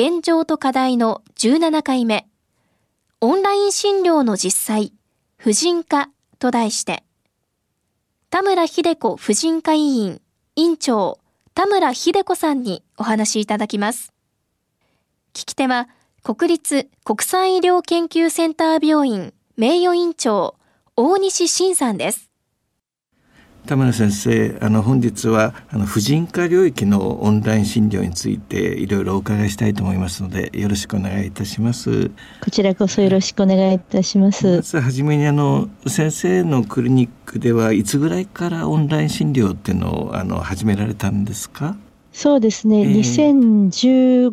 現状と課題の17回目。オンライン診療の実際婦人科と題して。田村秀子婦人科医院院長田村秀子さんにお話いただきます。聞き手は国立国際医療研究センター病院名誉院長大西晋さんです。田村先生あの本日はあの婦人科領域のオンライン診療についていろいろお伺いしたいと思いますのでよろしくお願いいたします。こちらこそよろしくお願いいたします。まずはじめにあの先生のクリニックではいつぐらいからオンライン診療っていうのをあの始められたんですか？そうですね、えー、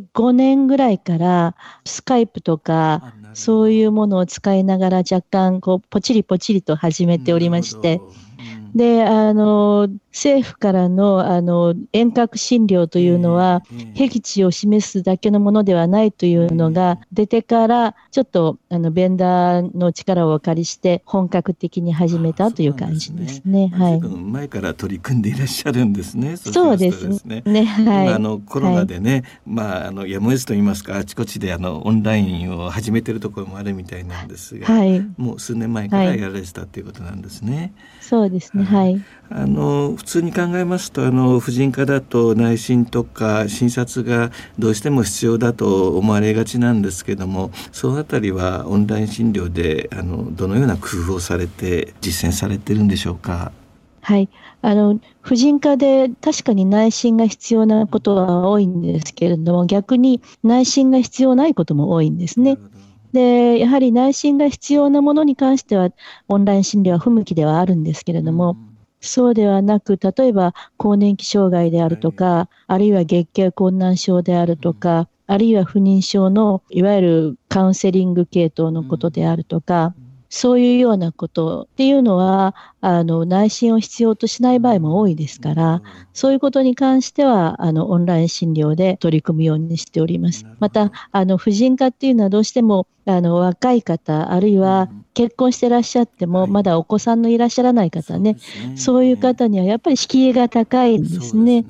2015年ぐらいからスカイプとかそういうものを使いながら若干こうポチリポチリと始めておりまして、で、あの、政府からのあの遠隔診療というのは、僻地を示すだけのものではないというのが出てから、ちょっとあのベンダーの力をお借りして、本格的に始めたという感じですね。はい。前から取り組んでいらっしゃるんですね。そうですね。ねはい。あのコロナでね、はい、まああのやむをと言いますか、あちこちであのオンラインを始めてるところもあるみたいなんですが、はい、もう数年前からやられてたということなんですね。そうですね。はい。あの普通に考えますとあの婦人科だと内診とか診察がどうしても必要だと思われがちなんですけどもそのあたりはオンライン診療であのどのような工夫をされて実践されてるんでしょうか？はい。あの、婦人科で確かに内診が必要なことは多いんですけれども、逆に内診が必要ないことも多いんですね。で、やはり内診が必要なものに関しては、オンライン診療は不向きではあるんですけれども、そうではなく、例えば更年期障害であるとか、あるいは月経困難症であるとか、あるいは不妊症のいわゆるカウンセリング系統のことであるとか、そういうようなことっていうのは、あの、内診を必要としない場合も多いですから、そういうことに関しては、あの、オンライン診療で取り組むようにしております。また、あの、婦人科っていうのはどうしても、あの、若い方、あるいは結婚してらっしゃっても、まだお子さんのいらっしゃらない方ね、そういう方にはやっぱり敷居が高いんですね。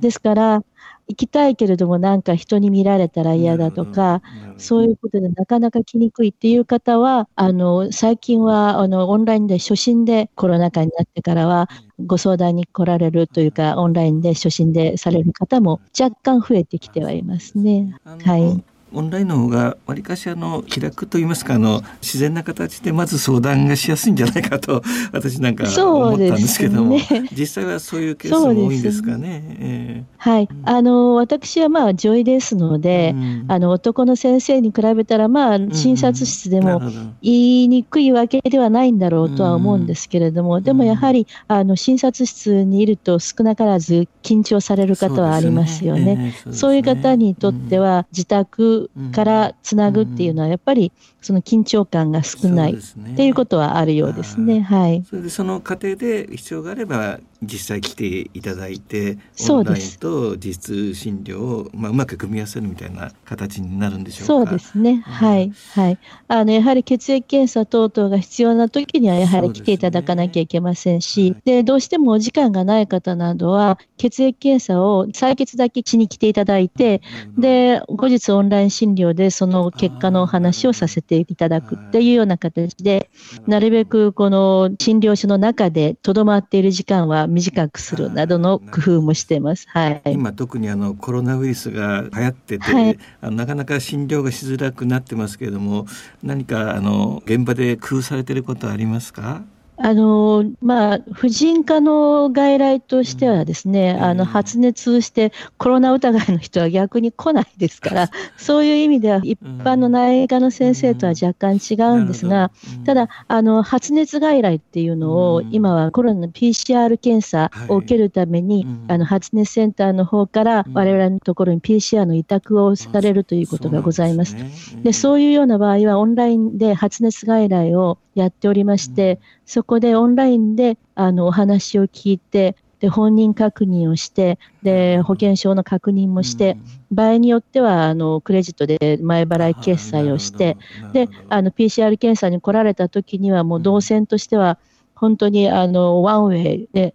ですから、行きたいけれどもなんか人に見られたら嫌だとか、そういうことでなかなか来にくいっていう方は、あの、最近は、あの、オンラインで初診でコロナ禍になってからは、ご相談に来られるというか、オンラインで初診でされる方も若干増えてきてはいますね。はい。オンラインの方がわりかしあの気楽と言いますかあの自然な形でまず相談がしやすいんじゃないかと私なんか思ったんですけども、ね、実際はそういうケースも多いんですかね。えー、はい、あの私はまあ女医ですので、うん、あの男の先生に比べたらまあ診察室でも言いにくいわけではないんだろうとは思うんですけれども、うん、でもやはりあの診察室にいると少なからず緊張される方はありますよね。そう、ね。えーね、そういう方にとっては自宅からつなぐっていうのはやっぱりその緊張感が少ないっていうことはあるようですね。はい。それでその過程で必要があれば実際来ていただいてオンラインと実質診療をまあうまく組み合わせるみたいな形になるんでしょうか。そうですね。はいはい。あのやはり血液検査等々が必要な時にはやはり来ていただかなきゃいけませんし、で、ねはい、どうしてもお時間がない方などは血液検査を採血だけしに来ていただいて、で後日オンライン診療でその結果のお話をさせていただくっていうような形で、なるべくこの診療所の中でとどまっている時間は短くするなどの工夫もしています。はい、今特にあのコロナウイルスが流行ってて、はい、あのなかなか診療がしづらくなってますけれども、何かあの現場で工夫されていることはありますか？あの、まあ、婦人科の外来としてはですね、うん、あの、発熱してコロナ疑いの人は逆に来ないですから、そういう意味では一般の内科の先生とは若干違うんですが、ただ、あの、発熱外来っていうのを、今はコロナの PCR 検査を受けるために、あの、発熱センターの方から我々のところに PCR の委託をされるということがございます。で、そういうような場合はオンラインで発熱外来をやっておりまして、そこでオンラインであのお話を聞いて、で本人確認をして、で保険証の確認もして、場合によってはあのクレジットで前払い決済をして、であの PCR 検査に来られた時には、もう動線としては、本当にあのワンウェイで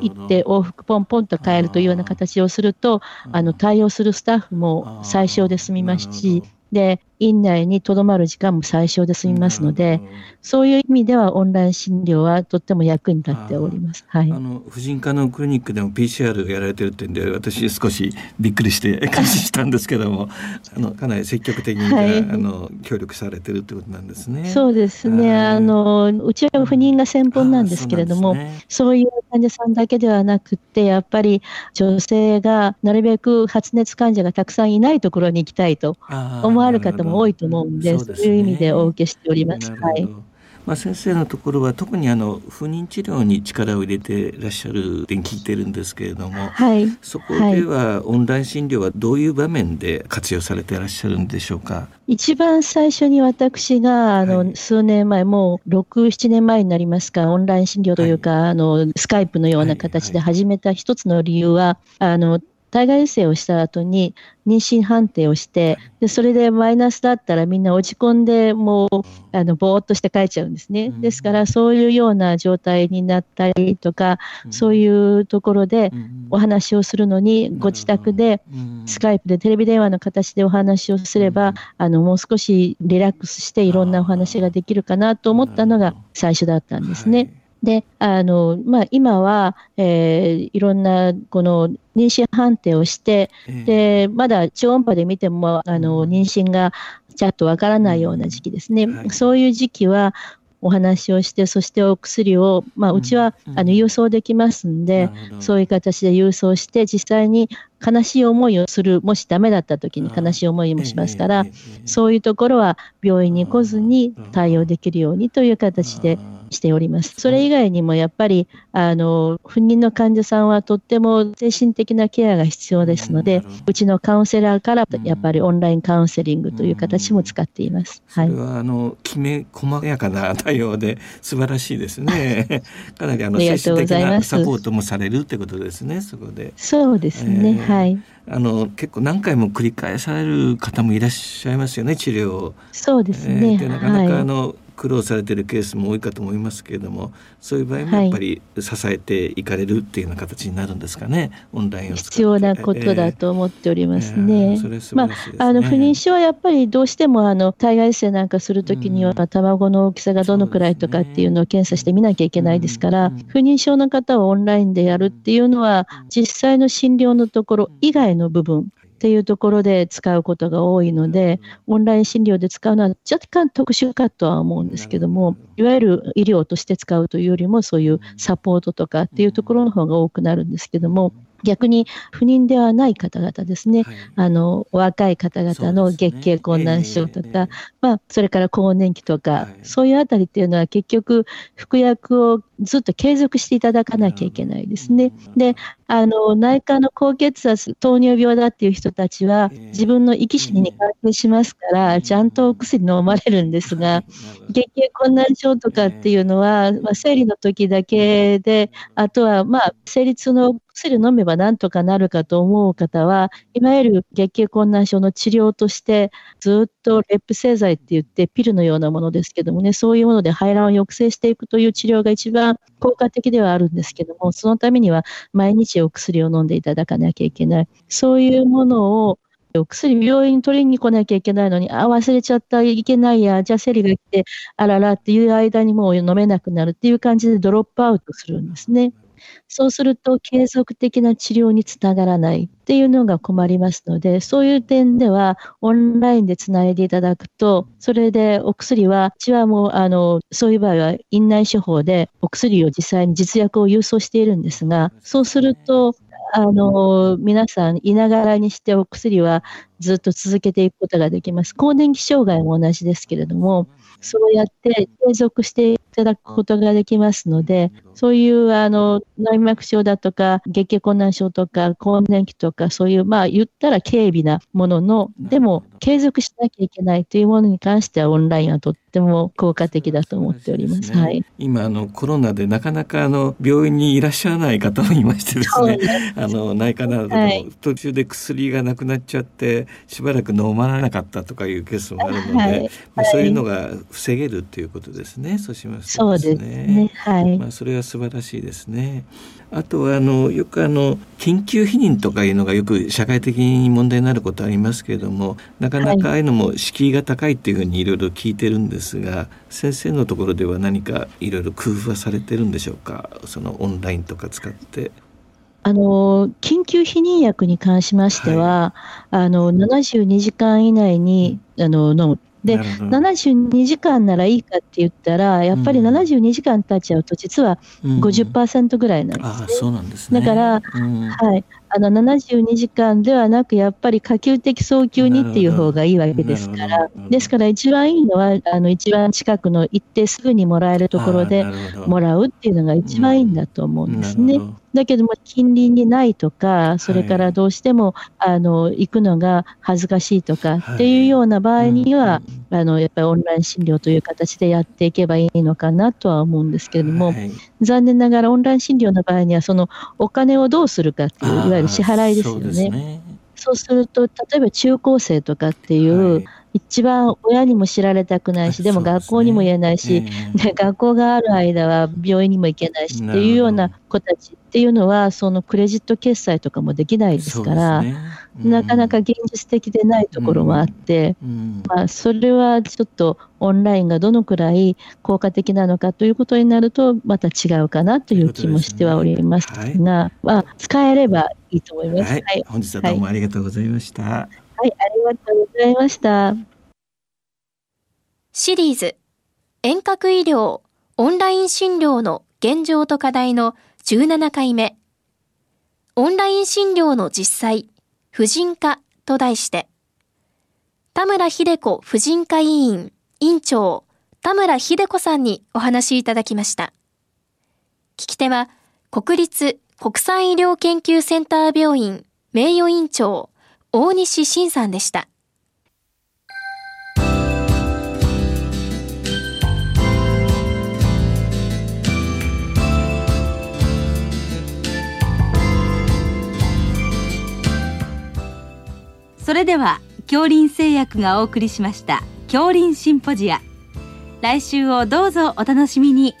行って往復ポンポンと変えるというような形をすると、あの対応するスタッフも最小で済みますし、で、院内にとどまる時間も最小で済みますので、そういう意味ではオンライン診療はとっても役に立っております。はい。あの婦人科のクリニックでも PCR やられてるってんで、私少しびっくりして 感心したんですけども、あのかなり積極的に、はい、あの協力されてるってことなんですね。そうですね。あのうちは不妊が専門なんですけれども、そうね、そういう患者さんだけではなくて、やっぱり女性がなるべく発熱患者がたくさんいないところに行きたいと思われる方も多いと思うんで、そう、ね,、いう意味でお受けしております。はい。まあ、先生のところは特にあの不妊治療に力を入れていらっしゃるって聞いてるんですけれども、はい、そこではオンライン診療はどういう場面で活用されていらっしゃるんでしょうか？一番最初に私があの、はい、数年前もう67年前になりますかオンライン診療というか、はい、あのスカイプのような形で始めた一つの理由は、あの体外受精をした後に妊娠判定をして、でそれでマイナスだったらみんな落ち込んで、もう、あの、ぼーっとして帰っちゃうんですね。ですから、そういうような状態になったりとか、そういうところでお話をするのに、ご自宅で、スカイプでテレビ電話の形でお話をすれば、あの、もう少しリラックスしていろんなお話ができるかなと思ったのが最初だったんですね。で、あの、まあ、今は、えー、いろんな、この、妊娠判定をして、で、まだ超音波で見ても、あの、妊娠がちゃんとわからないような時期ですね。そういう時期は、お話をして、そしてお薬を、まあ、うちは、あの郵送できますんで、そういう形で郵送して、実際に悲しい思いをする、もしダメだった時に悲しい思いもしますから、そういうところは病院に来ずに対応できるようにという形でしております。それ以外にもやっぱり、あの、不妊の患者さんはとっても精神的なケアが必要ですので、うちのカウンセラーからやっぱりオンラインカウンセリングという形も使っています。はい。それは、あの、きめ細やかな対応で素晴らしいですね。かなりあの、精神的なサポートもされるってことですね、そこで。そうですね、えー、はい。あの結構何回も繰り返される方もいらっしゃいますよね治療を。そうですね。えー、でなかなかあの、はい苦労されてるケースも多いかと思いますけれどもそういう場合もやっぱり支えていかれるっていうような形になるんですかね、オンラインを必要なことだと思っておりますね。えー、ね。まあ、あの不妊症はやっぱりどうしてもあの体外性なんかするときには、卵の大きさがどのくらいとかっていうのを検査してみなきゃいけないですから、不妊症の方をオンラインでやるっていうのは実際の診療のところ以外の部分っていうところで使うことが多いので、オンライン診療で使うのは若干特殊かとは思うんですけども、いわゆる医療として使うというよりも、そういうサポートとかっていうところの方が多くなるんですけども、逆に不妊ではない方々ですね、はい、あの若い方々の月経困難症とか、ねえー、まあ、それから更年期とか、はい、そういうあたりっていうのは結局服薬をずっと継続していただかなきゃいけないですね。で、あの、内科の高血圧、糖尿病だっていう人たちは、自分の生き死にに関係しますから、ちゃんとお薬飲まれるんですが、月経困難症とかっていうのは、まあ、生理の時だけで、あとは、まあ、生理痛の薬飲めばなんとかなるかと思う方は、いわゆる月経困難症の治療として、ずっとレップ製剤って言って、ピルのようなものですけどもね、そういうもので排卵を抑制していくという治療が一番効果的ではあるんですけども、そのためには毎日お薬を飲んでいただかなきゃいけない。そういうものをお薬病院に取りに来なきゃいけないのに、あ、忘れちゃった、いけないや、じゃあセリが来て、あららっていう間にもう飲めなくなるっていう感じでドロップアウトするんですね。そうすると継続的な治療につながらないっていうのが困りますので、そういう点ではオンラインでつないでいただくと、それでお薬は、うちはもう、あの、そういう場合は院内処方でお薬を実際に実薬を郵送しているんですが、そうすると、あの、皆さん、いながらにしてお薬はずっと続けていくことができます。更年期障害も同じですけれども、そうやって継続していただくことができますので、そういうあの内膜症だとか、月経困難症とか、更年期とか、そういう、まあ言ったら軽微なものの、でも継続しなきゃいけないというものに関しては、オンラインはとっても効果的だと思っております。すね、はい、今あの、コロナでなかなかあの病院にいらっしゃらない方もいましてですね、あの内科などでも途中で薬がなくなっちゃって、しばらく飲まなかったとかいうケースもあるので、はい、まあ、そういうのが防げるということですね。そうしますとですね。そうですねはい。まあそれは素晴らしいですね。あとはあのよくあの緊急避妊とかいうのがよく社会的に問題になることありますけれどもなかなかああいうのも敷居が高いっていうふうにいろいろ聞いてるんですが先生のところでは何かいろいろ工夫はされてるんでしょうか？そのオンラインとか使って。あの緊急避妊薬に関しましては、はい、あの72時間以内に、あの飲む。で、72時間ならいいかって言ったら、やっぱり72時間経っちゃうと、実は50%ぐらいなんですね。うん、あそうなんですね。だから、うん、はい。あの、72時間ではなく、やっぱり可及的早急にっていう方がいいわけですから、ですから一番いいのは、あの、一番近くの行ってすぐにもらえるところでもらうっていうのが一番いいんだと思うんですね。だけども、近隣にないとか、それからどうしても、はい、あの、行くのが恥ずかしいとかっていうような場合には、はい、あの、やっぱりオンライン診療という形でやっていけばいいのかなとは思うんですけれども、はい、残念ながらオンライン診療の場合には、そのお金をどうするかっていう、いわゆる支払いですよね。そうすると、例えば中高生とかっていう、一番親にも知られたくないし、でも学校にも言えないし、で学校がある間は病院にも行けないしっていうような子たちっていうのは、そのクレジット決済とかもできないですから、ね。うん、なかなか現実的でないところもあって、うん、まあ、それはちょっとオンラインがどのくらい効果的なのかということになると、また違うかなという気もしてはおりますが、すねはい、まあ、使えればいいと思います。はい、はい、本日はどうもありがとうございました。はいはい、ありがとうございました。シリーズ遠隔医療オンライン診療の現状と課題の17回目オンライン診療の実際婦人科と題して。田村秀子婦人科医院院長田村秀子さんにお話いただきました。聞き手は国立国際医療研究センター病院名誉院長大西晋さんでした。それでは恐林製薬がお送りしました恐林シンポジア来週をどうぞお楽しみに